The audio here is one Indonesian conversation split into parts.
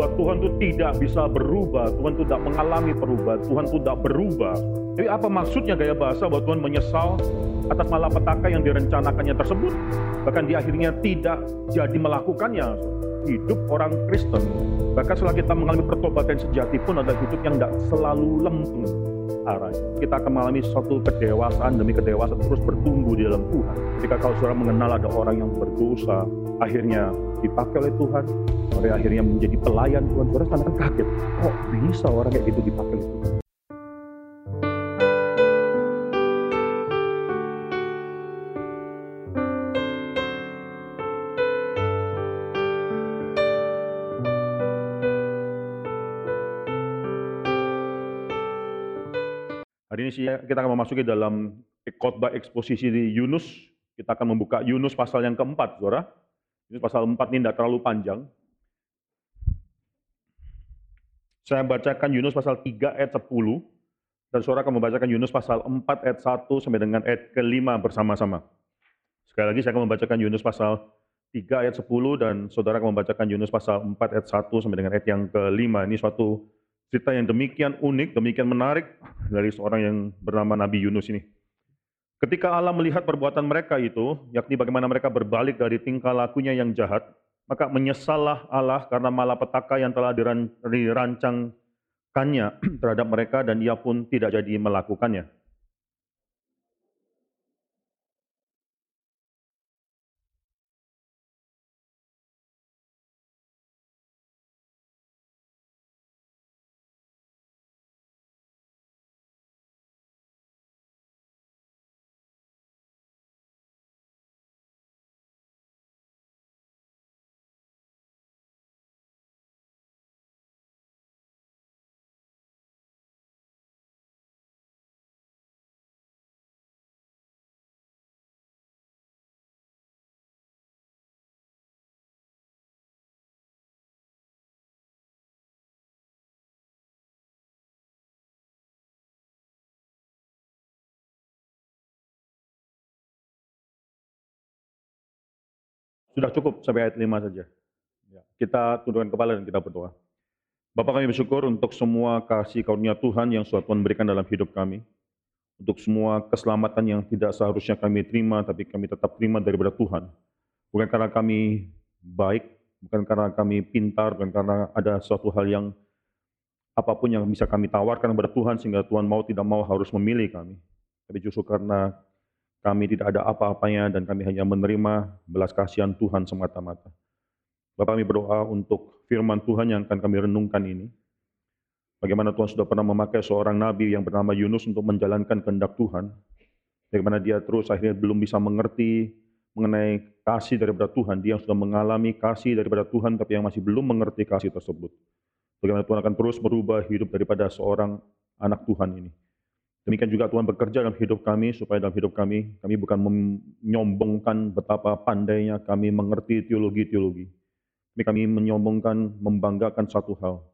bahwa Tuhan itu tidak bisa berubah, Tuhan itu tidak mengalami perubahan, Tuhan itu tidak berubah. Jadi apa maksudnya gaya bahasa bahwa Tuhan menyesal atas malapetaka yang direncanakannya tersebut? Bahkan di akhirnya tidak jadi melakukannya. Hidup orang Kristen, bahkan setelah kita mengalami pertobatan sejati pun adalah hidup yang tidak selalu lempeng arah. Kita akan mengalami suatu kedewasaan demi kedewasaan terus bertumbuh di dalam Tuhan. Ketika kau sudah mengenal ada orang yang berdosa, akhirnya dipakai oleh Tuhan, mereka akhirnya menjadi pelayan Tuhan. Saudara akan kaget, kok bisa orang kayak gitu dipakai oleh Tuhan? Hari ini kita akan memasuki dalam khotbah eksposisi di Yunus. Kita akan membuka Yunus pasal yang keempat, saudara. Yunus pasal 4 ini tidak terlalu panjang. Saya bacakan Yunus pasal 3 ayat 10, dan saudara akan membacakan Yunus pasal 4 ayat 1 sampai dengan ayat kelima bersama-sama. Sekali lagi saya akan membacakan Yunus pasal 3 ayat 10, dan saudara akan membacakan Yunus pasal 4 ayat 1 sampai dengan ayat yang kelima. Ini suatu cerita yang demikian unik, demikian menarik dari seorang yang bernama Nabi Yunus ini. Ketika Allah melihat perbuatan mereka itu, yakni bagaimana mereka berbalik dari tingkah lakunya yang jahat, maka menyesallah Allah karena malapetaka yang telah dirancangkannya terhadap mereka dan ia pun tidak jadi melakukannya. Sudah cukup sampai ayat 5 saja. Ya, kita tundukkan kepala dan kita berdoa. Bapak kami bersyukur untuk semua kasih karunia Tuhan yang sudah Tuhan berikan dalam hidup kami. Untuk semua keselamatan yang tidak seharusnya kami terima, tapi kami tetap terima daripada Tuhan. Bukan karena kami baik, bukan karena kami pintar, bukan karena ada suatu hal yang apa pun yang bisa kami tawarkan kepada Tuhan sehingga Tuhan mau tidak mau harus memilih kami. Tapi justru karena kami tidak ada apa-apanya dan kami hanya menerima belas kasihan Tuhan semata-mata. Bapak kami berdoa untuk firman Tuhan yang akan kami renungkan ini. Bagaimana Tuhan sudah pernah memakai seorang nabi yang bernama Yunus untuk menjalankan kehendak Tuhan. Bagaimana dia terus akhirnya belum bisa mengerti mengenai kasih daripada Tuhan. Dia sudah mengalami kasih daripada Tuhan tapi yang masih belum mengerti kasih tersebut. Bagaimana Tuhan akan terus merubah hidup daripada seorang anak Tuhan ini. Demikian juga Tuhan bekerja dalam hidup kami, supaya dalam hidup kami, kami bukan menyombongkan betapa pandainya kami mengerti teologi-teologi. Tapi kami menyombongkan, membanggakan satu hal.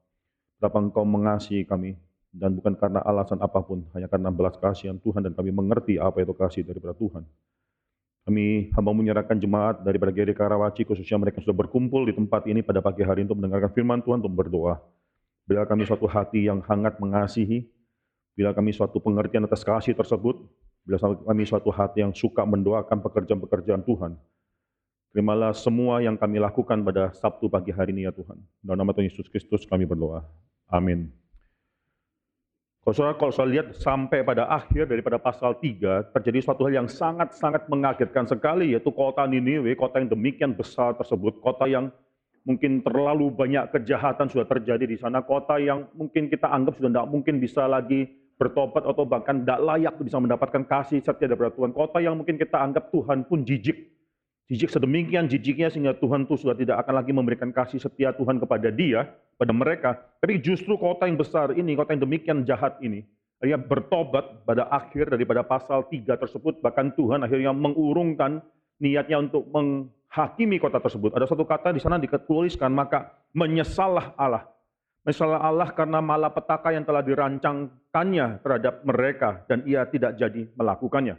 Betapa engkau mengasihi kami, dan bukan karena alasan apa pun, hanya karena belas kasihan Tuhan, dan kami mengerti apa itu kasih daripada Tuhan. Kami hamba menyerahkan jemaat daripada GD Karawaci, khususnya mereka sudah berkumpul di tempat ini pada pagi hari untuk mendengarkan firman Tuhan, untuk berdoa. Bila kami suatu hati yang hangat mengasihi, Bila kami suatu pengertian atas kasih tersebut, bila kami suatu hati yang suka mendoakan pekerjaan-pekerjaan Tuhan, terimalah semua yang kami lakukan pada Sabtu pagi hari ini ya Tuhan. Dalam nama Tuhan Yesus Kristus kami berdoa. Amin. Kalau saudara, kalau saya lihat sampai pada akhir daripada pasal 3, terjadi suatu hal yang sangat-sangat mengagetkan sekali, yaitu kota Niniwe, kota yang demikian besar tersebut, kota yang mungkin terlalu banyak kejahatan sudah terjadi di sana, kota yang mungkin kita anggap sudah tidak mungkin bisa lagi bertobat atau bahkan tidak layak bisa mendapatkan kasih setia daripada Tuhan. Kota yang mungkin kita anggap Tuhan pun jijik. Jijik sedemikian jijiknya sehingga Tuhan itu sudah tidak akan lagi memberikan kasih setia Tuhan kepada dia, pada mereka. Tapi justru kota yang besar ini, kota yang demikian jahat ini, dia bertobat pada akhir daripada pasal 3 tersebut, bahkan Tuhan akhirnya mengurungkan niatnya untuk menghakimi kota tersebut. Ada satu kata di sana dituliskan, maka menyesallah Allah Misalnya Allah karena malapetaka yang telah dirancangkannya terhadap mereka dan ia tidak jadi melakukannya.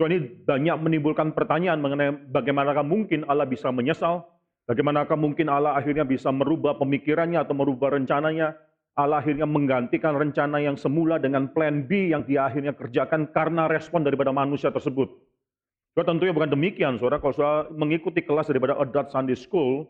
So ini banyak menimbulkan pertanyaan mengenai bagaimana mungkin Allah bisa menyesal Bagaimanakah mungkin Allah akhirnya bisa merubah pemikirannya atau merubah rencananya? Allah akhirnya menggantikan rencana yang semula dengan plan B yang dia akhirnya kerjakan karena respon daripada manusia tersebut. Saudara tentunya bukan demikian, saudara. Kalau saudara mengikuti kelas daripada Adult Sunday School,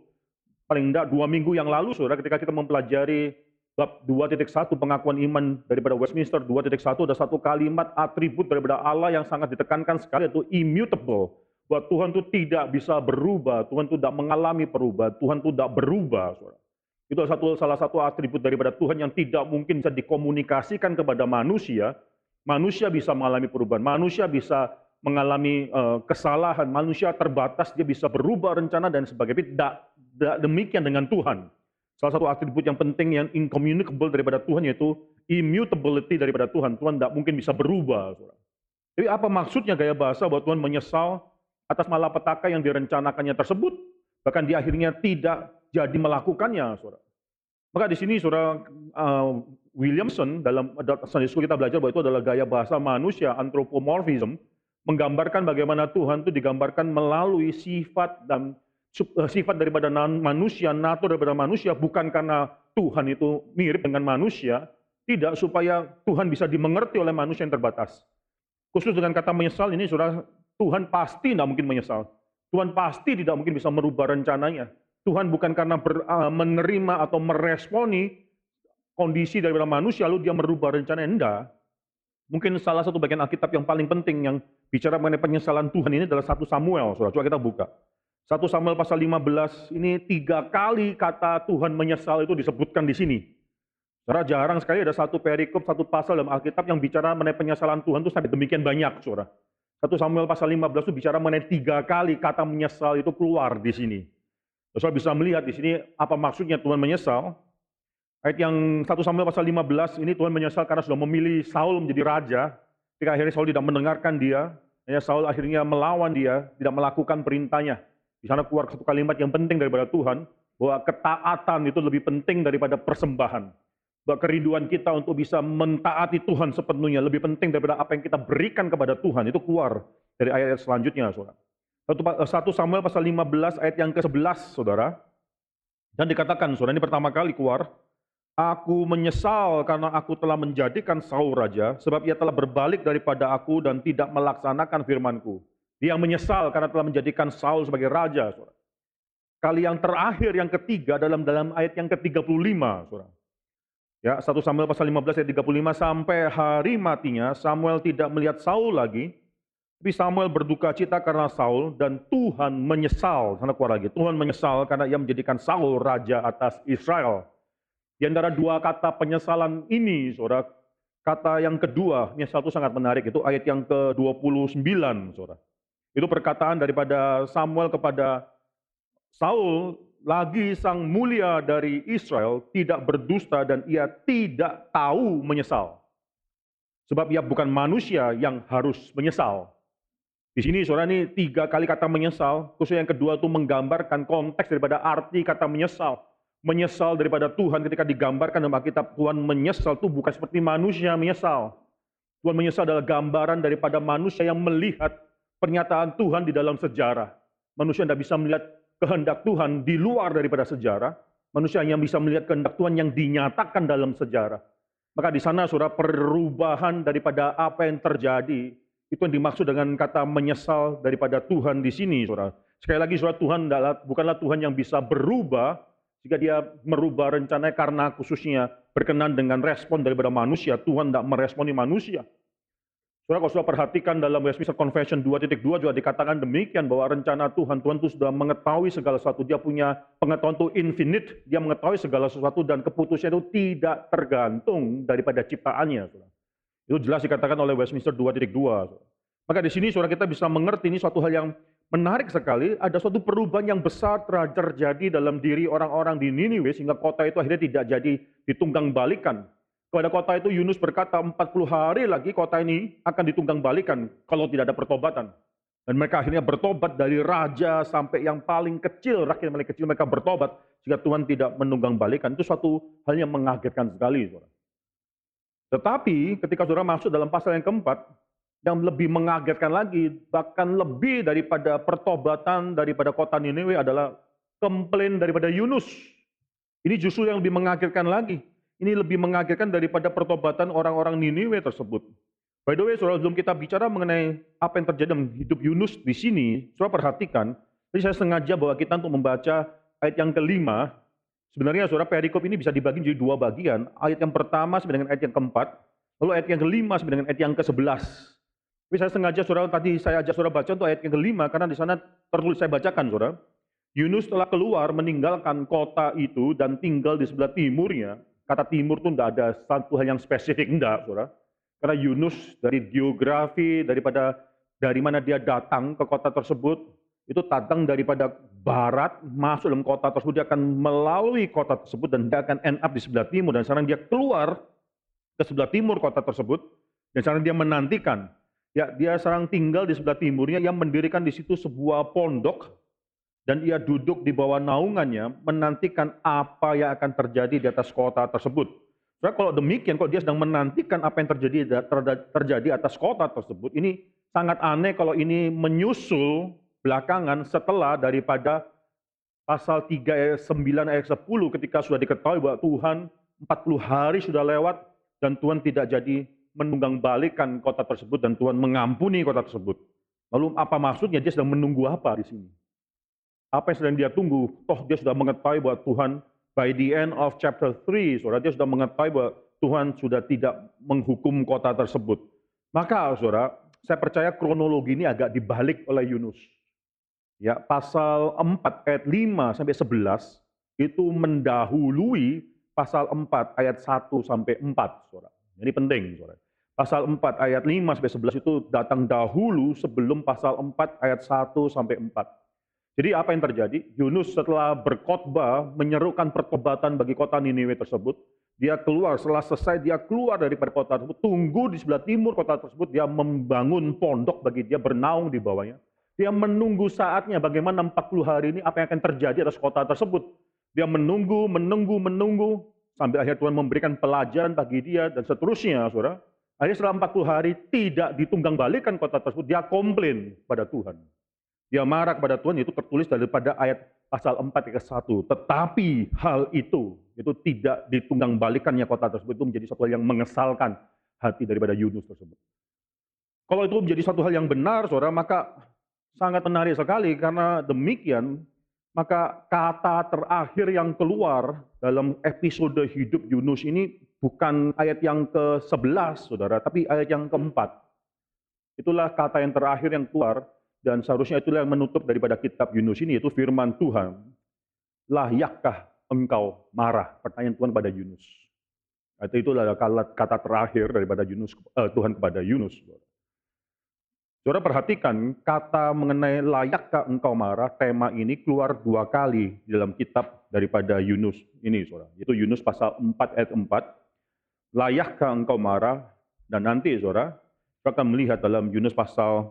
paling tidak dua minggu yang lalu, saudara, ketika kita mempelajari bab 2.1 pengakuan iman daripada Westminster 2.1 ada satu kalimat atribut daripada Allah yang sangat ditekankan sekali yaitu immutable. Bahwa Tuhan itu tidak bisa berubah, Tuhan itu tidak mengalami perubahan, Tuhan itu tidak berubah. Saudara. Itu satu, salah satu atribut daripada Tuhan yang tidak mungkin bisa dikomunikasikan kepada manusia. Manusia bisa mengalami perubahan, manusia bisa mengalami uh, kesalahan, manusia terbatas, dia bisa berubah rencana dan sebagainya. Tidak demikian dengan Tuhan. Salah satu atribut yang penting yang incommunicable daripada Tuhan yaitu immutability daripada Tuhan. Tuhan tidak mungkin bisa berubah. Jadi apa maksudnya gaya bahasa bahwa Tuhan menyesal atas malapetaka yang direncanakannya tersebut? Bahkan di akhirnya tidak jadi melakukannya, saudara. Maka di sini saudara uh, Williamson dalam Sunday School kita belajar bahwa itu adalah gaya bahasa manusia, anthropomorphism, menggambarkan bagaimana Tuhan itu digambarkan melalui sifat dan sifat daripada manusia, natur daripada manusia, bukan karena Tuhan itu mirip dengan manusia, tidak supaya Tuhan bisa dimengerti oleh manusia yang terbatas. Khusus dengan kata menyesal ini, sudah Tuhan pasti tidak mungkin menyesal. Tuhan pasti tidak mungkin bisa merubah rencananya. Tuhan bukan karena ber, uh, menerima atau meresponi kondisi daripada manusia, lalu dia merubah rencananya. Enggak. Mungkin salah satu bagian Alkitab yang paling penting yang bicara mengenai penyesalan Tuhan ini adalah satu Samuel. Saudara, coba kita buka. Satu Samuel pasal 15 ini tiga kali kata Tuhan menyesal itu disebutkan di sini. Saudara jarang sekali ada satu perikop, satu pasal dalam Alkitab yang bicara mengenai penyesalan Tuhan itu sampai demikian banyak, saudara. Satu Samuel pasal 15 itu bicara mengenai tiga kali kata menyesal itu keluar di sini. Saudara bisa melihat di sini apa maksudnya Tuhan menyesal. Ayat yang 1 Samuel pasal 15 ini Tuhan menyesal karena sudah memilih Saul menjadi raja. Ketika akhirnya Saul tidak mendengarkan dia, ya Saul akhirnya melawan dia, tidak melakukan perintahnya. Di sana keluar satu kalimat yang penting daripada Tuhan, bahwa ketaatan itu lebih penting daripada persembahan. Bahwa kerinduan kita untuk bisa mentaati Tuhan sepenuhnya lebih penting daripada apa yang kita berikan kepada Tuhan. Itu keluar dari ayat-ayat selanjutnya, saudara. Satu Samuel pasal 15 ayat yang ke-11, saudara. Dan dikatakan, saudara, ini pertama kali keluar, Aku menyesal karena aku telah menjadikan Saul raja, sebab ia telah berbalik daripada aku dan tidak melaksanakan firmanku. Dia menyesal karena telah menjadikan Saul sebagai raja. Kali yang terakhir, yang ketiga dalam dalam ayat yang ke-35. Saudara. Ya, 1 Samuel pasal 15 ayat 35 sampai hari matinya Samuel tidak melihat Saul lagi, tapi Samuel berduka cita karena Saul dan Tuhan menyesal. Sana keluar lagi. Tuhan menyesal karena ia menjadikan Saul raja atas Israel. Di antara dua kata penyesalan ini, saudara, kata yang kedua, menyesal itu sangat menarik, itu ayat yang ke-29, saudara. Itu perkataan daripada Samuel kepada Saul, lagi sang mulia dari Israel tidak berdusta dan ia tidak tahu menyesal. Sebab ia bukan manusia yang harus menyesal. Di sini saudara ini tiga kali kata menyesal, khusus yang kedua itu menggambarkan konteks daripada arti kata menyesal menyesal daripada Tuhan ketika digambarkan dalam Alkitab Tuhan menyesal itu bukan seperti manusia menyesal. Tuhan menyesal adalah gambaran daripada manusia yang melihat pernyataan Tuhan di dalam sejarah. Manusia tidak bisa melihat kehendak Tuhan di luar daripada sejarah. Manusia yang bisa melihat kehendak Tuhan yang dinyatakan dalam sejarah. Maka di sana sudah perubahan daripada apa yang terjadi itu yang dimaksud dengan kata menyesal daripada Tuhan di sini, saudara. Sekali lagi, saudara, Tuhan adalah, bukanlah Tuhan yang bisa berubah, jika dia merubah rencananya karena khususnya berkenan dengan respon daripada manusia, Tuhan tidak meresponi manusia. Saudara, kalau sudah perhatikan dalam Westminster Confession 2.2 juga dikatakan demikian bahwa rencana Tuhan, Tuhan itu sudah mengetahui segala sesuatu. Dia punya pengetahuan itu infinite, dia mengetahui segala sesuatu dan keputusan itu tidak tergantung daripada ciptaannya. Itu jelas dikatakan oleh Westminster 2.2. Maka di sini saudara kita bisa mengerti ini suatu hal yang menarik sekali, ada suatu perubahan yang besar terjadi dalam diri orang-orang di Niniwe sehingga kota itu akhirnya tidak jadi ditunggang balikan. Kepada kota itu Yunus berkata 40 hari lagi kota ini akan ditunggang balikan kalau tidak ada pertobatan. Dan mereka akhirnya bertobat dari raja sampai yang paling kecil, rakyat paling kecil mereka bertobat sehingga Tuhan tidak menunggang balikan. Itu suatu hal yang mengagetkan sekali. Saudara. Tetapi ketika saudara masuk dalam pasal yang keempat, yang lebih mengagetkan lagi, bahkan lebih daripada pertobatan daripada kota Niniwe adalah komplain daripada Yunus. Ini justru yang lebih mengagetkan lagi. Ini lebih mengagetkan daripada pertobatan orang-orang Niniwe tersebut. By the way, saudara, sebelum kita bicara mengenai apa yang terjadi dalam hidup Yunus di sini, saudara perhatikan, jadi saya sengaja bawa kita untuk membaca ayat yang kelima. Sebenarnya saudara perikop ini bisa dibagi menjadi dua bagian. Ayat yang pertama sampai dengan ayat yang keempat, lalu ayat yang kelima sampai dengan ayat yang ke sebelas. Tapi saya sengaja saudara tadi saya ajak saudara baca untuk ayat yang kelima karena di sana tertulis saya bacakan saudara. Yunus telah keluar meninggalkan kota itu dan tinggal di sebelah timurnya. Kata timur itu tidak ada satu hal yang spesifik, enggak saudara. Karena Yunus dari geografi, daripada dari mana dia datang ke kota tersebut, itu datang daripada barat, masuk dalam kota tersebut, dia akan melalui kota tersebut dan dia akan end up di sebelah timur. Dan sekarang dia keluar ke sebelah timur kota tersebut, dan sekarang dia menantikan Ya, dia sekarang tinggal di sebelah timurnya yang mendirikan di situ sebuah pondok dan ia duduk di bawah naungannya menantikan apa yang akan terjadi di atas kota tersebut. Soalnya kalau demikian, kalau dia sedang menantikan apa yang terjadi terjadi atas kota tersebut, ini sangat aneh kalau ini menyusul belakangan setelah daripada pasal 3 ayat 9 ayat 10 ketika sudah diketahui bahwa Tuhan 40 hari sudah lewat dan Tuhan tidak jadi menunggang balikan kota tersebut dan Tuhan mengampuni kota tersebut. Lalu apa maksudnya? Dia sedang menunggu apa di sini? Apa yang sedang dia tunggu? Toh dia sudah mengetahui bahwa Tuhan by the end of chapter 3, saudara, dia sudah mengetahui bahwa Tuhan sudah tidak menghukum kota tersebut. Maka saudara, saya percaya kronologi ini agak dibalik oleh Yunus. Ya, pasal 4 ayat 5 sampai 11 itu mendahului pasal 4 ayat 1 sampai 4, Saudara. Ini penting, Saudara. Pasal 4 ayat 5 sampai 11 itu datang dahulu sebelum pasal 4 ayat 1 sampai 4. Jadi apa yang terjadi? Yunus setelah berkhotbah menyerukan pertobatan bagi kota Niniwe tersebut, dia keluar, setelah selesai dia keluar dari kota tersebut, tunggu di sebelah timur kota tersebut, dia membangun pondok bagi dia bernaung di bawahnya. Dia menunggu saatnya bagaimana 40 hari ini apa yang akan terjadi atas kota tersebut. Dia menunggu, menunggu, menunggu, sampai akhir Tuhan memberikan pelajaran bagi dia dan seterusnya, saudara. Akhirnya setelah 40 hari tidak ditunggang balikan kota tersebut, dia komplain pada Tuhan. Dia marah kepada Tuhan, itu tertulis daripada ayat pasal 4 ayat 1. Tetapi hal itu, itu tidak ditunggang balikannya kota tersebut, itu menjadi satu hal yang mengesalkan hati daripada Yunus tersebut. Kalau itu menjadi satu hal yang benar, saudara, maka sangat menarik sekali karena demikian, maka kata terakhir yang keluar dalam episode hidup Yunus ini bukan ayat yang ke-11, saudara, tapi ayat yang keempat. Itulah kata yang terakhir yang keluar, dan seharusnya itulah yang menutup daripada kitab Yunus ini, yaitu firman Tuhan. Layakkah engkau marah? Pertanyaan Tuhan pada Yunus. Itu itulah kata terakhir daripada Yunus, eh, Tuhan kepada Yunus. Saudara perhatikan kata mengenai layakkah engkau marah, tema ini keluar dua kali dalam kitab daripada Yunus ini, saudara. Itu Yunus pasal 4 ayat 4, layakkah engkau marah? Dan nanti saudara, akan melihat dalam Yunus pasal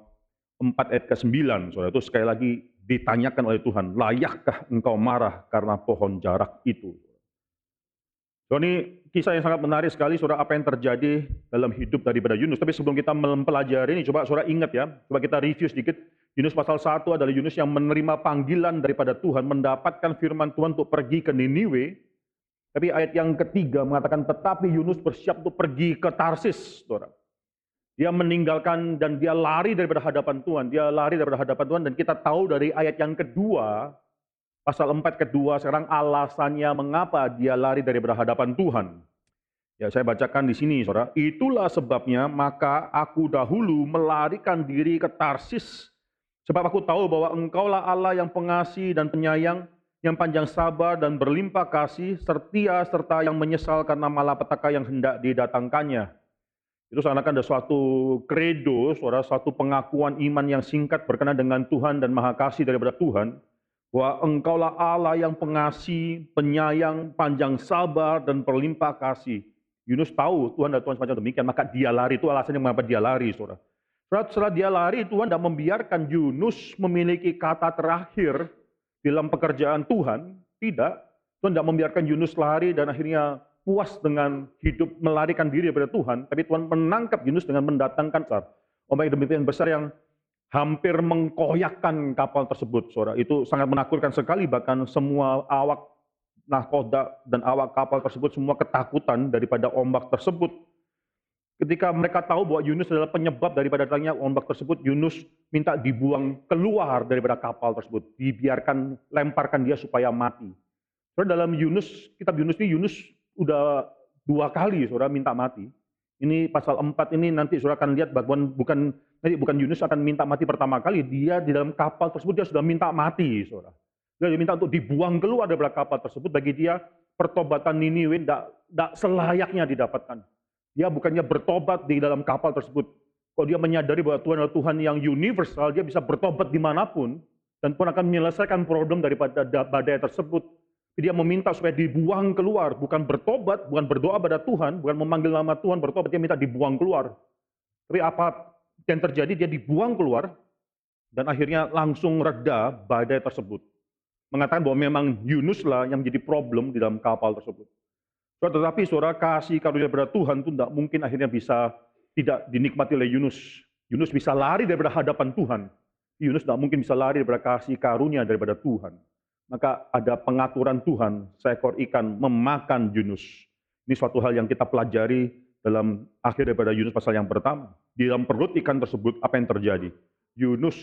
4 ayat ke-9, saudara, itu sekali lagi ditanyakan oleh Tuhan, layakkah engkau marah karena pohon jarak itu? So ini kisah yang sangat menarik sekali, saudara, apa yang terjadi dalam hidup daripada Yunus. Tapi sebelum kita mempelajari ini, coba saudara ingat ya, coba kita review sedikit. Yunus pasal 1 adalah Yunus yang menerima panggilan daripada Tuhan, mendapatkan firman Tuhan untuk pergi ke Niniwe, tapi ayat yang ketiga mengatakan, tetapi Yunus bersiap untuk pergi ke Tarsis, saudara. Dia meninggalkan dan dia lari daripada hadapan Tuhan. Dia lari daripada hadapan Tuhan dan kita tahu dari ayat yang kedua, pasal 4 kedua, sekarang alasannya mengapa dia lari daripada hadapan Tuhan. Ya, saya bacakan di sini, saudara. Itulah sebabnya maka aku dahulu melarikan diri ke Tarsis. Sebab aku tahu bahwa engkaulah Allah yang pengasih dan penyayang, yang panjang sabar dan berlimpah kasih, setia serta yang menyesal karena malapetaka yang hendak didatangkannya. Itu seakan-akan ada suatu kredo, saudara, suatu pengakuan iman yang singkat berkenan dengan Tuhan dan maha kasih daripada Tuhan, bahwa engkaulah Allah yang pengasih, penyayang, panjang sabar, dan berlimpah kasih. Yunus tahu Tuhan dan Tuhan semacam demikian, maka dia lari, itu alasannya mengapa dia lari, saudara. Setelah dia lari, Tuhan tidak membiarkan Yunus memiliki kata terakhir dalam pekerjaan Tuhan, tidak. Tuhan tidak membiarkan Yunus lari dan akhirnya puas dengan hidup melarikan diri daripada Tuhan, tapi Tuhan menangkap Yunus dengan mendatangkan besar. Ombak demikian besar yang hampir mengkoyakkan kapal tersebut, saudara. Itu sangat menakutkan sekali, bahkan semua awak nahkoda dan awak kapal tersebut semua ketakutan daripada ombak tersebut. Ketika mereka tahu bahwa Yunus adalah penyebab daripada datangnya ombak tersebut, Yunus minta dibuang keluar daripada kapal tersebut, dibiarkan lemparkan dia supaya mati. Saudara dalam Yunus, kitab Yunus ini Yunus udah dua kali saudara minta mati. Ini pasal 4 ini nanti saudara akan lihat bahwa bukan nanti bukan Yunus akan minta mati pertama kali, dia di dalam kapal tersebut dia sudah minta mati, saudara. Dia minta untuk dibuang keluar dari kapal tersebut bagi dia pertobatan Niniwe tidak selayaknya didapatkan. Dia bukannya bertobat di dalam kapal tersebut. Kalau dia menyadari bahwa Tuhan adalah Tuhan yang universal, dia bisa bertobat di mana pun. Dan Tuhan akan menyelesaikan problem daripada badai tersebut. Dia meminta supaya dibuang keluar, bukan bertobat, bukan berdoa pada Tuhan, bukan memanggil nama Tuhan bertobat, dia minta dibuang keluar. Tapi apa yang terjadi, dia dibuang keluar, dan akhirnya langsung reda badai tersebut. Mengatakan bahwa memang Yunus lah yang menjadi problem di dalam kapal tersebut. Tetapi saudara kasih karunia daripada Tuhan itu tidak mungkin akhirnya bisa tidak dinikmati oleh Yunus. Yunus bisa lari daripada hadapan Tuhan. Yunus tidak mungkin bisa lari daripada kasih karunia daripada Tuhan. Maka ada pengaturan Tuhan, seekor ikan memakan Yunus. Ini suatu hal yang kita pelajari dalam akhir daripada Yunus pasal yang pertama. Di dalam perut ikan tersebut, apa yang terjadi? Yunus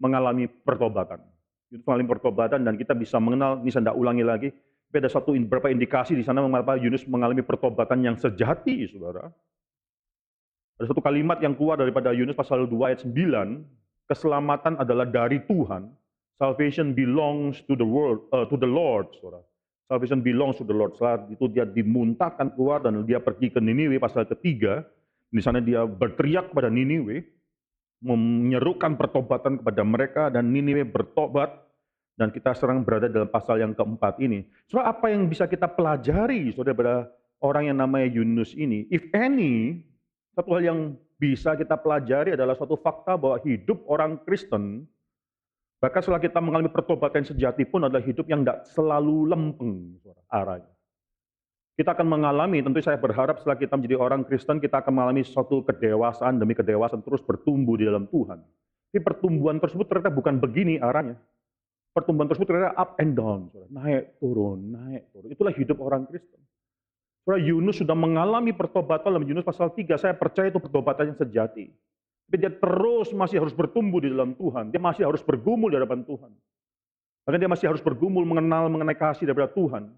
mengalami pertobatan. Yunus mengalami pertobatan dan kita bisa mengenal, ini saya tidak ulangi lagi, tapi ada satu beberapa indikasi di sana mengapa Yunus mengalami pertobatan yang sejati, saudara. Ada satu kalimat yang keluar daripada Yunus pasal 2 ayat 9, keselamatan adalah dari Tuhan, salvation belongs to the world, uh, to the Lord, saudara. Salvation belongs to the Lord. Saat itu dia dimuntahkan keluar dan dia pergi ke Niniwe pasal ketiga. Di sana dia berteriak kepada Niniwe, menyerukan pertobatan kepada mereka dan Niniwe bertobat dan kita sekarang berada dalam pasal yang keempat ini. So apa yang bisa kita pelajari saudara pada orang yang namanya Yunus ini? If any, satu hal yang bisa kita pelajari adalah suatu fakta bahwa hidup orang Kristen, bahkan setelah kita mengalami pertobatan sejati pun adalah hidup yang tidak selalu lempeng arahnya. Kita akan mengalami, tentu saya berharap setelah kita menjadi orang Kristen, kita akan mengalami suatu kedewasaan demi kedewasaan terus bertumbuh di dalam Tuhan. Tapi pertumbuhan tersebut ternyata bukan begini arahnya pertumbuhan tersebut ternyata up and down, naik turun, naik turun. Itulah hidup orang Kristen. Saudara Yunus sudah mengalami pertobatan dalam Yunus pasal 3, saya percaya itu pertobatan yang sejati. Tapi dia terus masih harus bertumbuh di dalam Tuhan, dia masih harus bergumul di hadapan Tuhan. Bahkan dia masih harus bergumul mengenal mengenai kasih daripada Tuhan.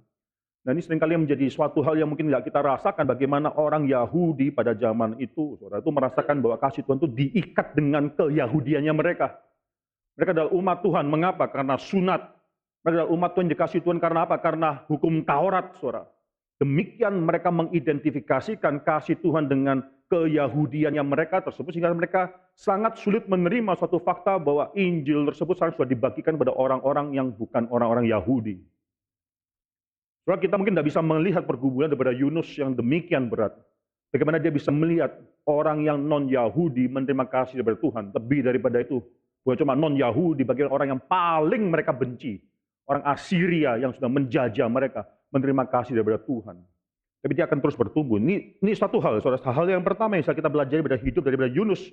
Dan ini sering kali menjadi suatu hal yang mungkin tidak kita rasakan bagaimana orang Yahudi pada zaman itu, saudara itu merasakan bahwa kasih Tuhan itu diikat dengan keyahudiannya mereka. Mereka adalah umat Tuhan. Mengapa? Karena sunat. Mereka adalah umat Tuhan dikasih Tuhan karena apa? Karena hukum Taurat, saudara. Demikian mereka mengidentifikasikan kasih Tuhan dengan keyahudiannya mereka tersebut sehingga mereka sangat sulit menerima suatu fakta bahwa Injil tersebut sekarang sudah dibagikan kepada orang-orang yang bukan orang-orang Yahudi. Saudara kita mungkin tidak bisa melihat pergumulan daripada Yunus yang demikian berat. Bagaimana dia bisa melihat orang yang non-Yahudi menerima kasih daripada Tuhan. Lebih daripada itu, Bukan cuma non-Yahudi, bagian orang yang paling mereka benci. Orang Assyria yang sudah menjajah mereka, menerima kasih daripada Tuhan. Tapi dia akan terus bertumbuh. Ini, ini satu hal, saudara. Hal yang pertama yang kita belajar daripada hidup daripada Yunus.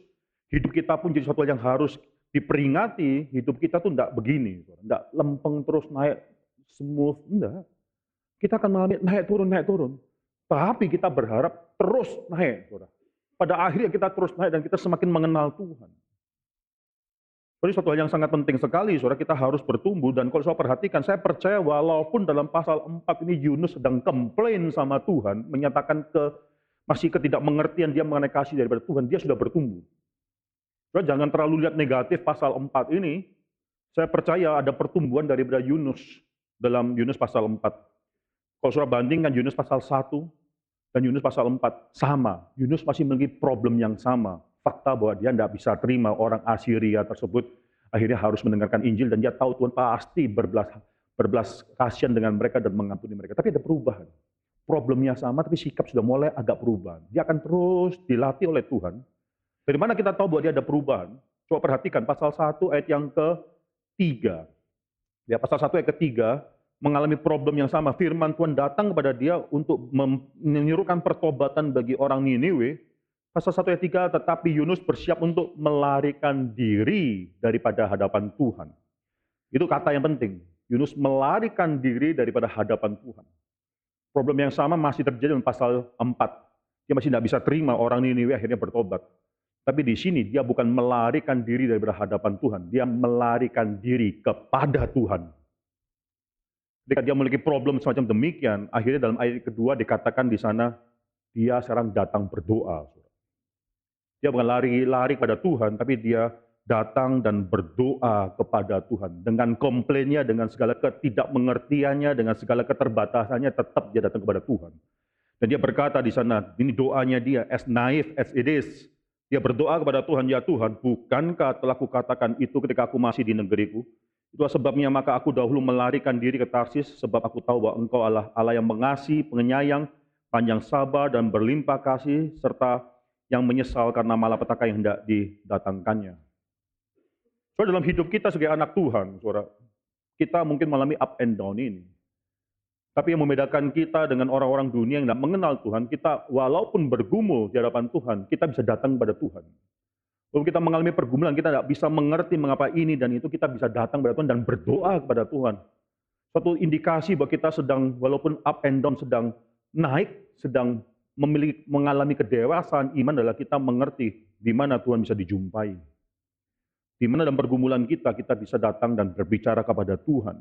Hidup kita pun jadi satu hal yang harus diperingati. Hidup kita tuh tidak begini. Tidak lempeng terus naik smooth. Tidak. Kita akan mengalami naik turun, naik turun. Tapi kita berharap terus naik. Saudara. Pada akhirnya kita terus naik dan kita semakin mengenal Tuhan. Jadi suatu hal yang sangat penting sekali, saudara kita harus bertumbuh dan kalau saya perhatikan, saya percaya walaupun dalam pasal 4 ini Yunus sedang komplain sama Tuhan, menyatakan ke masih ketidakmengertian dia mengenai kasih daripada Tuhan, dia sudah bertumbuh. Saudara jangan terlalu lihat negatif pasal 4 ini. Saya percaya ada pertumbuhan daripada Yunus dalam Yunus pasal 4. Kalau saudara bandingkan Yunus pasal 1 dan Yunus pasal 4, sama. Yunus masih memiliki problem yang sama fakta bahwa dia tidak bisa terima orang Assyria tersebut akhirnya harus mendengarkan Injil dan dia tahu Tuhan pasti berbelas berbelas kasihan dengan mereka dan mengampuni mereka. Tapi ada perubahan. Problemnya sama tapi sikap sudah mulai agak perubahan. Dia akan terus dilatih oleh Tuhan. Dari mana kita tahu bahwa dia ada perubahan? Coba perhatikan pasal 1 ayat yang ketiga. Ya, pasal 1 ayat ketiga mengalami problem yang sama. Firman Tuhan datang kepada dia untuk menyerukan pertobatan bagi orang Niniwe Pasal 1 ayat 3, tetapi Yunus bersiap untuk melarikan diri daripada hadapan Tuhan. Itu kata yang penting. Yunus melarikan diri daripada hadapan Tuhan. Problem yang sama masih terjadi dalam pasal 4. Dia masih tidak bisa terima orang Niniwe akhirnya bertobat. Tapi di sini dia bukan melarikan diri daripada hadapan Tuhan. Dia melarikan diri kepada Tuhan. Ketika dia memiliki problem semacam demikian, akhirnya dalam ayat kedua dikatakan di sana, dia sekarang datang berdoa. Dia bukan lari-lari pada Tuhan, tapi dia datang dan berdoa kepada Tuhan. Dengan komplainnya, dengan segala ketidakmengertiannya, dengan segala keterbatasannya, tetap dia datang kepada Tuhan. Dan dia berkata di sana, ini doanya dia, as naif as it is. Dia berdoa kepada Tuhan, ya Tuhan, bukankah telah kukatakan itu ketika aku masih di negeriku? Itulah sebabnya maka aku dahulu melarikan diri ke Tarsis, sebab aku tahu bahwa engkau Allah, Allah yang mengasihi, penyayang, panjang sabar, dan berlimpah kasih, serta yang menyesal karena malapetaka yang hendak didatangkannya. So, dalam hidup kita sebagai anak Tuhan, saudara, kita mungkin mengalami up and down ini. Tapi yang membedakan kita dengan orang-orang dunia yang tidak mengenal Tuhan, kita walaupun bergumul di hadapan Tuhan, kita bisa datang kepada Tuhan. Kalau kita mengalami pergumulan, kita tidak bisa mengerti mengapa ini dan itu, kita bisa datang kepada Tuhan dan berdoa kepada Tuhan. Suatu indikasi bahwa kita sedang, walaupun up and down, sedang naik, sedang memiliki, mengalami kedewasaan iman adalah kita mengerti di mana Tuhan bisa dijumpai. Di mana dalam pergumulan kita, kita bisa datang dan berbicara kepada Tuhan.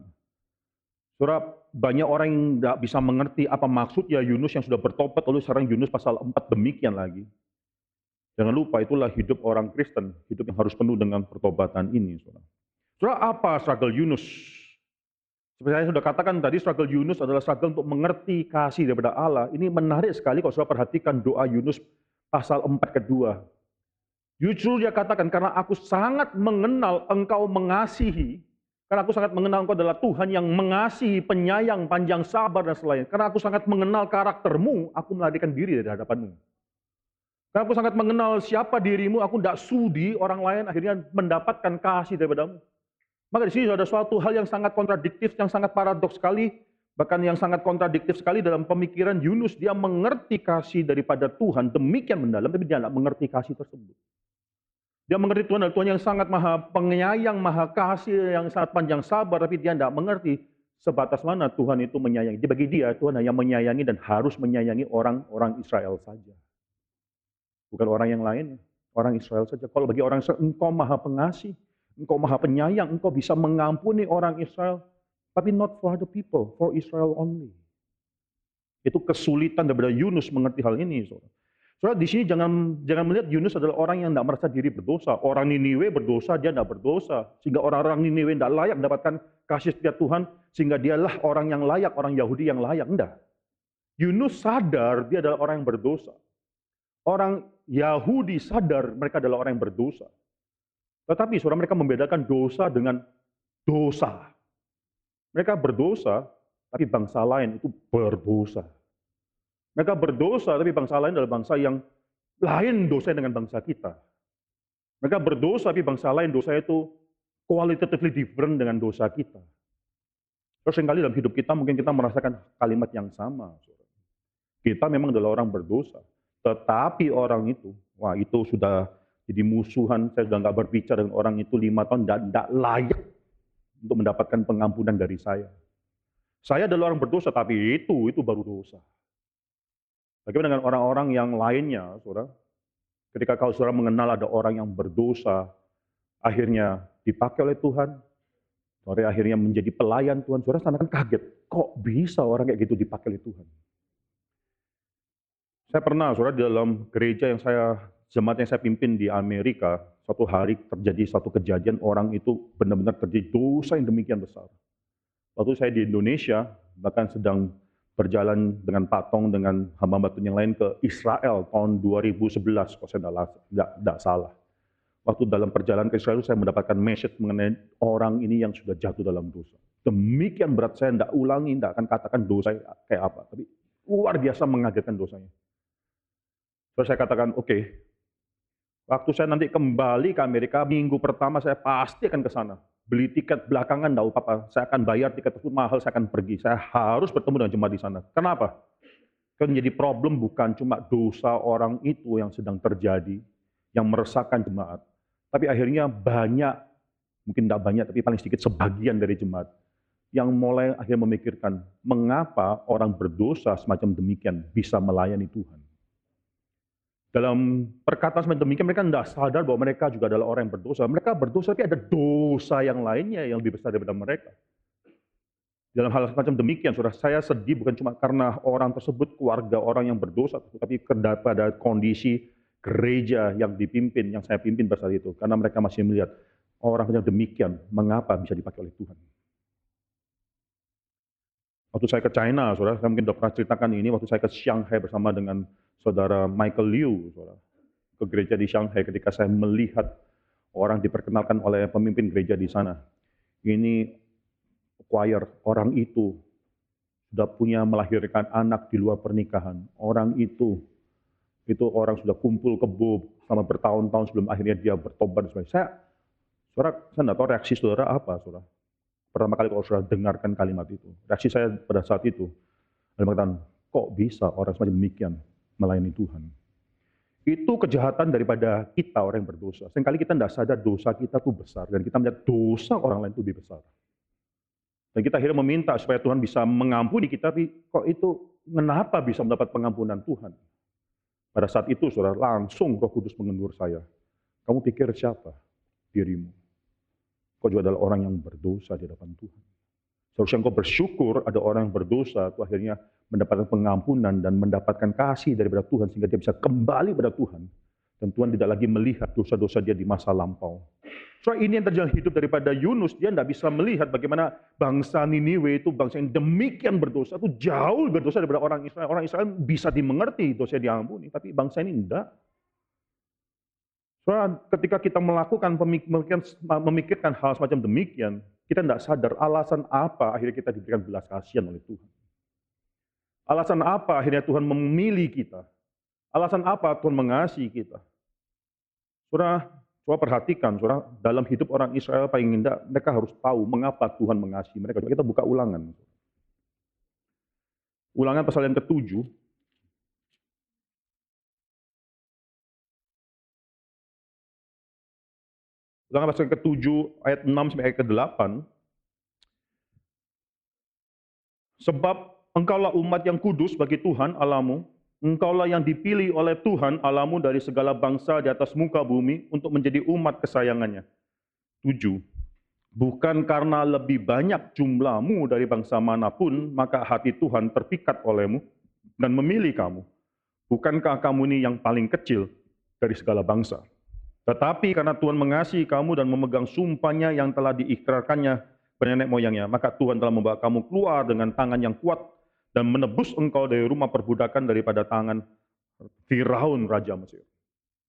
Surah banyak orang yang tidak bisa mengerti apa maksudnya Yunus yang sudah bertobat, lalu sekarang Yunus pasal 4 demikian lagi. Jangan lupa itulah hidup orang Kristen, hidup yang harus penuh dengan pertobatan ini. Saudara apa struggle Yunus? Seperti saya sudah katakan tadi, struggle Yunus adalah struggle untuk mengerti kasih daripada Allah. Ini menarik sekali kalau saudara perhatikan doa Yunus pasal 4 kedua. Justru dia katakan, karena aku sangat mengenal engkau mengasihi, karena aku sangat mengenal engkau adalah Tuhan yang mengasihi, penyayang, panjang sabar, dan selain. Karena aku sangat mengenal karaktermu, aku melarikan diri dari hadapanmu. Karena aku sangat mengenal siapa dirimu, aku tidak sudi orang lain akhirnya mendapatkan kasih daripadamu. Maka di sini ada suatu hal yang sangat kontradiktif, yang sangat paradoks sekali, bahkan yang sangat kontradiktif sekali dalam pemikiran Yunus. Dia mengerti kasih daripada Tuhan demikian mendalam, tapi dia tidak mengerti kasih tersebut. Dia mengerti Tuhan adalah Tuhan yang sangat maha penyayang, maha kasih, yang sangat panjang sabar, tapi dia tidak mengerti sebatas mana Tuhan itu menyayangi. Bagi dia, Tuhan hanya menyayangi dan harus menyayangi orang-orang Israel saja. Bukan orang yang lain, orang Israel saja. Kalau bagi orang Israel, engkau maha pengasih, engkau maha penyayang, engkau bisa mengampuni orang Israel. Tapi not for the people, for Israel only. Itu kesulitan daripada Yunus mengerti hal ini. Saudara. Saudara di sini jangan jangan melihat Yunus adalah orang yang tidak merasa diri berdosa. Orang Niniwe berdosa, dia tidak berdosa. Sehingga orang-orang Niniwe tidak layak mendapatkan kasih setia Tuhan. Sehingga dialah orang yang layak, orang Yahudi yang layak. Tidak. Yunus sadar dia adalah orang yang berdosa. Orang Yahudi sadar mereka adalah orang yang berdosa. Tetapi saudara mereka membedakan dosa dengan dosa. Mereka berdosa, tapi bangsa lain itu berdosa. Mereka berdosa, tapi bangsa lain adalah bangsa yang lain dosa dengan bangsa kita. Mereka berdosa, tapi bangsa lain dosa itu qualitatively different dengan dosa kita. Terus sering kali dalam hidup kita mungkin kita merasakan kalimat yang sama. Kita memang adalah orang berdosa. Tetapi orang itu, wah itu sudah jadi musuhan, saya sudah nggak berbicara dengan orang itu lima tahun, tidak layak untuk mendapatkan pengampunan dari saya. Saya adalah orang berdosa, tapi itu, itu baru dosa. Bagaimana dengan orang-orang yang lainnya, saudara? Ketika kau saudara mengenal ada orang yang berdosa, akhirnya dipakai oleh Tuhan, saudara akhirnya menjadi pelayan Tuhan, saudara sana kan kaget, kok bisa orang kayak gitu dipakai oleh Tuhan? Saya pernah, saudara, di dalam gereja yang saya, jemaat yang saya pimpin di Amerika, suatu hari terjadi satu kejadian, orang itu benar-benar terjadi dosa yang demikian besar. Waktu saya di Indonesia, bahkan sedang berjalan dengan patong dengan hamba batu yang lain ke Israel tahun 2011, kalau saya tidak salah. Waktu dalam perjalanan ke Israel, saya mendapatkan message mengenai orang ini yang sudah jatuh dalam dosa. Demikian berat saya tidak ulangi, tidak akan katakan dosa kayak apa. Tapi luar biasa mengagetkan dosanya. Terus saya katakan, oke, okay, waktu saya nanti kembali ke Amerika, minggu pertama saya pasti akan ke sana. Beli tiket belakangan, tahu apa, saya akan bayar tiket tersebut mahal, saya akan pergi. Saya harus bertemu dengan jemaat di sana. Kenapa? Kan menjadi problem bukan cuma dosa orang itu yang sedang terjadi, yang meresahkan jemaat. Tapi akhirnya banyak, mungkin tidak banyak, tapi paling sedikit sebagian dari jemaat yang mulai akhirnya memikirkan mengapa orang berdosa semacam demikian bisa melayani Tuhan. Dalam perkataan semacam demikian mereka tidak sadar bahwa mereka juga adalah orang yang berdosa. Mereka berdosa tapi ada dosa yang lainnya yang lebih besar daripada mereka. Dalam hal semacam demikian, saudara, saya sedih bukan cuma karena orang tersebut, keluarga orang yang berdosa, tapi pada kondisi gereja yang dipimpin, yang saya pimpin pada saat itu. Karena mereka masih melihat orang yang demikian, mengapa bisa dipakai oleh Tuhan. Waktu saya ke China, saudara, saya mungkin sudah pernah ceritakan ini, waktu saya ke Shanghai bersama dengan saudara Michael Liu, saudara, ke gereja di Shanghai ketika saya melihat orang diperkenalkan oleh pemimpin gereja di sana. Ini choir, orang itu sudah punya melahirkan anak di luar pernikahan. Orang itu, itu orang sudah kumpul kebo sama bertahun-tahun sebelum akhirnya dia bertobat. Saya, saudara, saya tidak tahu reaksi saudara apa, saudara pertama kali kalau sudah dengarkan kalimat itu. Reaksi saya pada saat itu, adalah mengatakan, kok bisa orang semacam demikian melayani Tuhan. Itu kejahatan daripada kita orang yang berdosa. Seringkali kita tidak sadar dosa kita itu besar, dan kita melihat dosa orang lain itu lebih besar. Dan kita akhirnya meminta supaya Tuhan bisa mengampuni kita, tapi kok itu kenapa bisa mendapat pengampunan Tuhan? Pada saat itu, saudara, langsung roh kudus mengendur saya. Kamu pikir siapa? Dirimu. Kau juga adalah orang yang berdosa di hadapan Tuhan. Seharusnya engkau bersyukur ada orang yang berdosa, itu akhirnya mendapatkan pengampunan dan mendapatkan kasih daripada Tuhan sehingga dia bisa kembali pada Tuhan. Dan Tuhan tidak lagi melihat dosa-dosa dia di masa lampau. So ini yang terjadi hidup daripada Yunus, dia tidak bisa melihat bagaimana bangsa Niniwe itu bangsa yang demikian berdosa, itu jauh berdosa daripada orang Israel. Orang Israel bisa dimengerti dosa diampuni, tapi bangsa ini tidak. Soalnya ketika kita melakukan pemikiran, memikirkan hal semacam demikian, kita tidak sadar alasan apa akhirnya kita diberikan belas kasihan oleh Tuhan. Alasan apa akhirnya Tuhan memilih kita? Alasan apa Tuhan mengasihi kita? Saudara, coba perhatikan, saudara, dalam hidup orang Israel paling indah, mereka harus tahu mengapa Tuhan mengasihi mereka. Coba kita buka ulangan. Ulangan pasal yang ketujuh, Ulangan pasal ke-7 ayat 6 sampai ayat ke-8. Sebab engkaulah umat yang kudus bagi Tuhan Alamu, engkaulah yang dipilih oleh Tuhan Alamu dari segala bangsa di atas muka bumi untuk menjadi umat kesayangannya. 7. Bukan karena lebih banyak jumlahmu dari bangsa mana pun, maka hati Tuhan terpikat olehmu dan memilih kamu. Bukankah kamu ini yang paling kecil dari segala bangsa? Tetapi karena Tuhan mengasihi kamu dan memegang sumpahnya yang telah diikrarkannya nenek moyangnya, maka Tuhan telah membawa kamu keluar dengan tangan yang kuat dan menebus engkau dari rumah perbudakan daripada tangan Firaun Raja Mesir.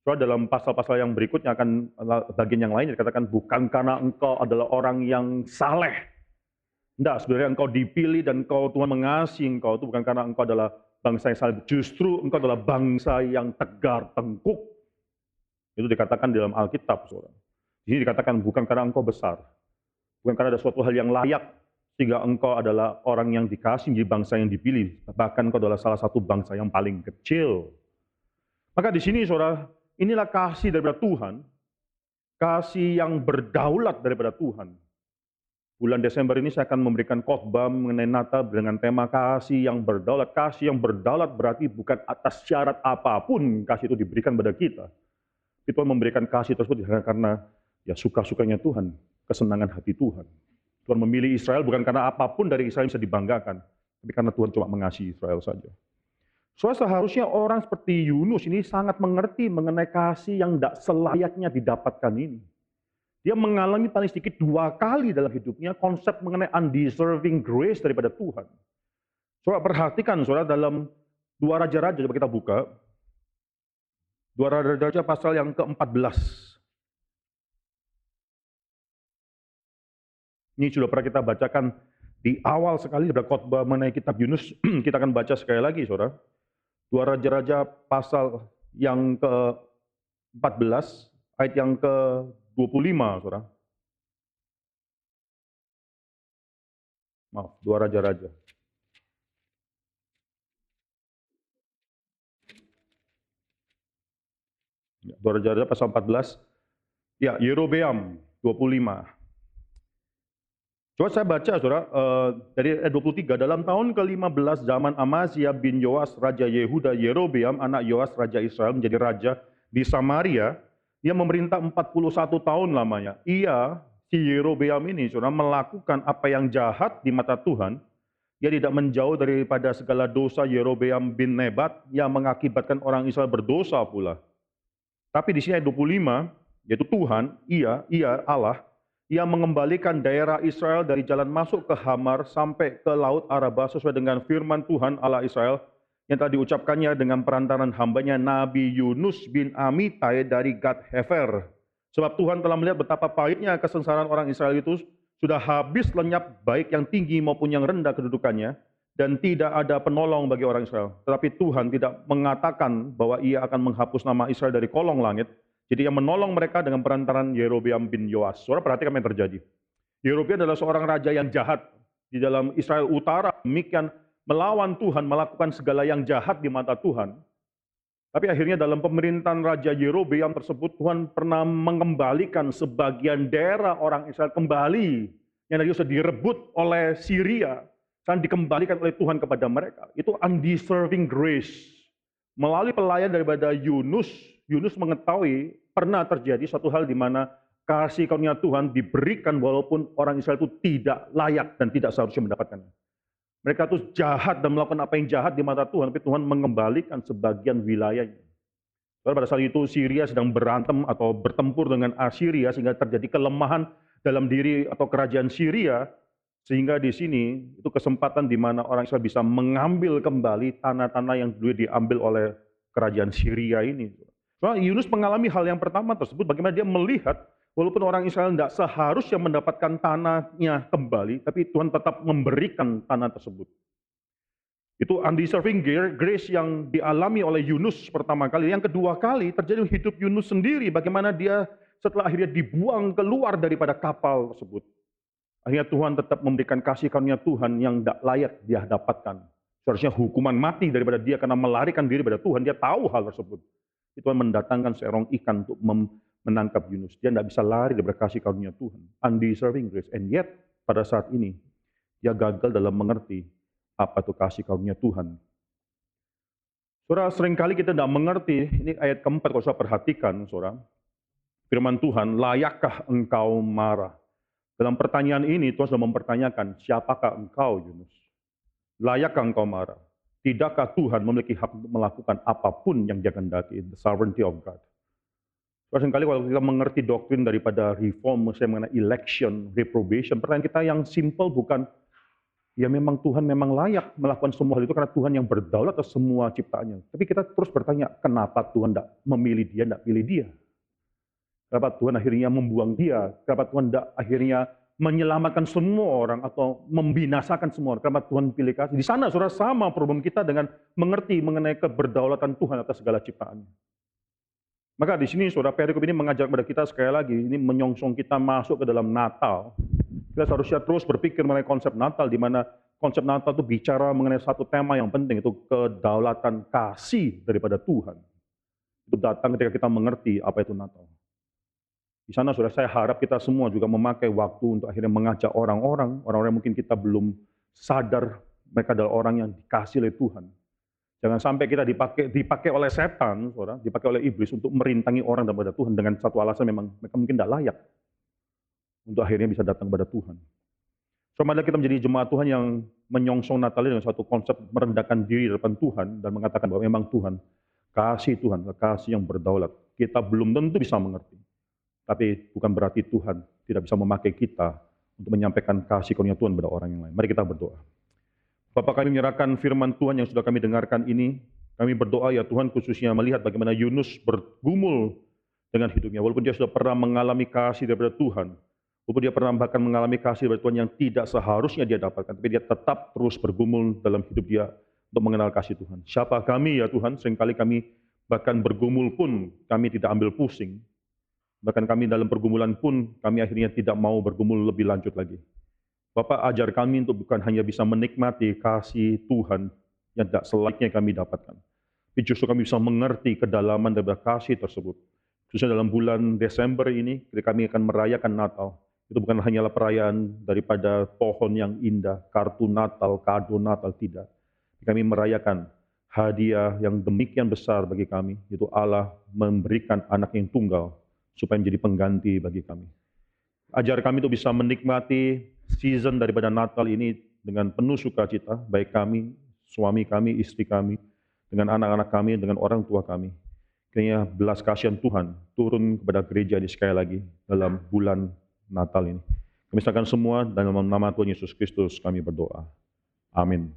So, dalam pasal-pasal yang berikutnya akan bagian yang lain dikatakan bukan karena engkau adalah orang yang saleh. Tidak, sebenarnya engkau dipilih dan engkau Tuhan mengasihi engkau itu bukan karena engkau adalah bangsa yang saleh. Justru engkau adalah bangsa yang tegar, tengkuk, itu dikatakan dalam Alkitab, saudara. Di sini dikatakan bukan karena engkau besar, bukan karena ada suatu hal yang layak, sehingga engkau adalah orang yang dikasih di bangsa yang dipilih, bahkan engkau adalah salah satu bangsa yang paling kecil. Maka di sini, saudara, inilah kasih daripada Tuhan, kasih yang berdaulat daripada Tuhan. Bulan Desember ini saya akan memberikan khotbah mengenai Natal dengan tema kasih yang berdaulat. Kasih yang berdaulat berarti bukan atas syarat apa pun kasih itu diberikan pada kita. Tuhan memberikan kasih tersebut karena ya suka-sukanya Tuhan, kesenangan hati Tuhan. Tuhan memilih Israel bukan karena apa pun dari Israel bisa dibanggakan, tapi karena Tuhan cuma mengasihi Israel saja. So seharusnya orang seperti Yunus ini sangat mengerti mengenai kasih yang tidak selayaknya didapatkan ini. Dia mengalami paling sedikit dua kali dalam hidupnya konsep mengenai undeserving grace daripada Tuhan. Saudara perhatikan saudara dalam dua raja-raja, coba kita buka. Dua Raja pasal yang ke-14. Ini sudah pernah kita bacakan di awal sekali dari khotbah mengenai kitab Yunus. kita akan baca sekali lagi, saudara. Dua Raja-Raja pasal yang ke-14, ayat yang ke-25, saudara. Maaf, dua Raja-Raja. Ya, Dua Raja-Raja pasal 14. Ya, Yerobeam 25. Coba saya baca, saudara, uh, dari ayat 23. Dalam tahun ke-15 zaman Amazia bin Yoas, Raja Yehuda, Yerobeam, anak Yoas, Raja Israel, menjadi raja di Samaria. Ia memerintah 41 tahun lamanya. Ia, si Yerobeam ini, saudara, melakukan apa yang jahat di mata Tuhan. Ia tidak menjauh daripada segala dosa Yerobeam bin Nebat yang mengakibatkan orang Israel berdosa pula. Tapi di sini ayat 25, yaitu Tuhan, ia, ia Allah, ia mengembalikan daerah Israel dari jalan masuk ke Hamar sampai ke Laut Araba sesuai dengan firman Tuhan Allah Israel yang telah diucapkannya dengan perantaran hambanya Nabi Yunus bin Amitai dari Gad Hefer. Sebab Tuhan telah melihat betapa pahitnya kesengsaraan orang Israel itu sudah habis lenyap baik yang tinggi maupun yang rendah kedudukannya dan tidak ada penolong bagi orang Israel. Tetapi Tuhan tidak mengatakan bahwa ia akan menghapus nama Israel dari kolong langit, jadi yang menolong mereka dengan perantaran Yerobeam bin Yoas. Saudara perhatikan apa yang terjadi. Yerobeam adalah seorang raja yang jahat di dalam Israel Utara. Demikian melawan Tuhan, melakukan segala yang jahat di mata Tuhan. Tapi akhirnya dalam pemerintahan Raja Yerobeam tersebut Tuhan pernah mengembalikan sebagian daerah orang Israel kembali yang tadi sudah direbut oleh Syria dan dikembalikan oleh Tuhan kepada mereka. Itu undeserving grace. Melalui pelayan daripada Yunus, Yunus mengetahui pernah terjadi satu hal di mana kasih karunia Tuhan diberikan walaupun orang Israel itu tidak layak dan tidak seharusnya mendapatkannya. Mereka itu jahat dan melakukan apa yang jahat di mata Tuhan, tapi Tuhan mengembalikan sebagian wilayahnya. Pada saat itu Syria sedang berantem atau bertempur dengan Assyria sehingga terjadi kelemahan dalam diri atau kerajaan Syria sehingga di sini itu kesempatan di mana orang Israel bisa mengambil kembali tanah-tanah yang dulu diambil oleh kerajaan Syria ini. Soalnya Yunus mengalami hal yang pertama tersebut, bagaimana dia melihat walaupun orang Israel tidak seharusnya mendapatkan tanahnya kembali, tapi Tuhan tetap memberikan tanah tersebut. Itu undeserving grace yang dialami oleh Yunus pertama kali. Yang kedua kali terjadi hidup Yunus sendiri, bagaimana dia setelah akhirnya dibuang keluar daripada kapal tersebut. Akhirnya Tuhan tetap memberikan kasih karunia Tuhan yang tidak layak dia dapatkan. Seharusnya hukuman mati daripada dia karena melarikan diri pada Tuhan. Dia tahu hal tersebut. Tuhan mendatangkan seorang ikan untuk menangkap Yunus. Dia tidak bisa lari dari kasih karunia Tuhan. Undeserving grace. And yet, pada saat ini, dia gagal dalam mengerti apa itu kasih karunia Tuhan. Saudara, sering kali kita tidak mengerti, ini ayat keempat kalau saya perhatikan, saudara. Firman Tuhan, layakkah engkau marah? Dalam pertanyaan ini, Tuhan sudah mempertanyakan, siapakah engkau, Yunus? Layakkah engkau marah? Tidakkah Tuhan memiliki hak untuk melakukan apa pun yang dia kehendaki? The sovereignty of God. Seringkali kalau kita mengerti doktrin daripada reform, misalnya mengenai election, reprobation, pertanyaan kita yang simple bukan, ya memang Tuhan memang layak melakukan semua hal itu karena Tuhan yang berdaulat atas semua ciptaannya. Tapi kita terus bertanya, kenapa Tuhan tidak memilih dia, tidak pilih dia? Kenapa Tuhan akhirnya membuang dia? Kenapa Tuhan tidak akhirnya menyelamatkan semua orang atau membinasakan semua orang karena Tuhan pilih kasih. Di sana saudara sama problem kita dengan mengerti mengenai keberdaulatan Tuhan atas segala ciptaannya. Maka di sini saudara perikop ini mengajar kepada kita sekali lagi ini menyongsong kita masuk ke dalam Natal. Kita seharusnya terus berpikir mengenai konsep Natal di mana konsep Natal itu bicara mengenai satu tema yang penting itu kedaulatan kasih daripada Tuhan. Itu datang ketika kita mengerti apa itu Natal. Di sana sudah saya harap kita semua juga memakai waktu untuk akhirnya mengajak orang-orang, orang-orang mungkin kita belum sadar mereka adalah orang yang dikasih oleh Tuhan. Jangan sampai kita dipakai dipakai oleh setan, saudara, dipakai oleh iblis untuk merintangi orang daripada Tuhan dengan satu alasan memang mereka mungkin tidak layak untuk akhirnya bisa datang kepada Tuhan. So, kita menjadi jemaat Tuhan yang menyongsong Natal dengan satu konsep merendahkan diri di depan Tuhan dan mengatakan bahwa memang Tuhan, kasih Tuhan, kasih yang berdaulat. Kita belum tentu bisa mengerti. Tapi bukan berarti Tuhan tidak bisa memakai kita untuk menyampaikan kasih karunia Tuhan kepada orang yang lain. Mari kita berdoa. Bapak kami menyerahkan firman Tuhan yang sudah kami dengarkan ini. Kami berdoa ya Tuhan khususnya melihat bagaimana Yunus bergumul dengan hidupnya. Walaupun dia sudah pernah mengalami kasih daripada Tuhan. Walaupun dia pernah bahkan mengalami kasih daripada Tuhan yang tidak seharusnya dia dapatkan. Tapi dia tetap terus bergumul dalam hidup dia untuk mengenal kasih Tuhan. Siapa kami ya Tuhan? Seringkali kami bahkan bergumul pun kami tidak ambil pusing. Bahkan kami dalam pergumulan pun kami akhirnya tidak mau bergumul lebih lanjut lagi. Bapak ajar kami untuk bukan hanya bisa menikmati kasih Tuhan yang tidak selayaknya kami dapatkan. Tapi justru kami bisa mengerti kedalaman dari kasih tersebut. khususnya dalam bulan Desember ini, ketika kami akan merayakan Natal. Itu bukan hanyalah perayaan daripada pohon yang indah, kartu Natal, kado Natal, tidak. Kami merayakan hadiah yang demikian besar bagi kami, yaitu Allah memberikan anak yang tunggal supaya menjadi pengganti bagi kami. Ajar kami untuk bisa menikmati season daripada Natal ini dengan penuh sukacita, baik kami, suami kami, istri kami, dengan anak-anak kami, dengan orang tua kami. Kayaknya belas kasihan Tuhan turun kepada gereja ini sekali lagi dalam bulan Natal ini. Kami serahkan semua dalam nama Tuhan Yesus Kristus kami berdoa. Amin.